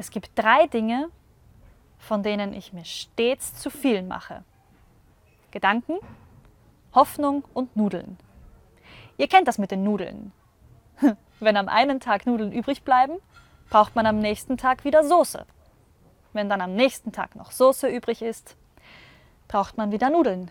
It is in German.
Es gibt drei Dinge, von denen ich mir stets zu viel mache. Gedanken, Hoffnung und Nudeln. Ihr kennt das mit den Nudeln. Wenn am einen Tag Nudeln übrig bleiben, braucht man am nächsten Tag wieder Soße. Wenn dann am nächsten Tag noch Soße übrig ist, braucht man wieder Nudeln.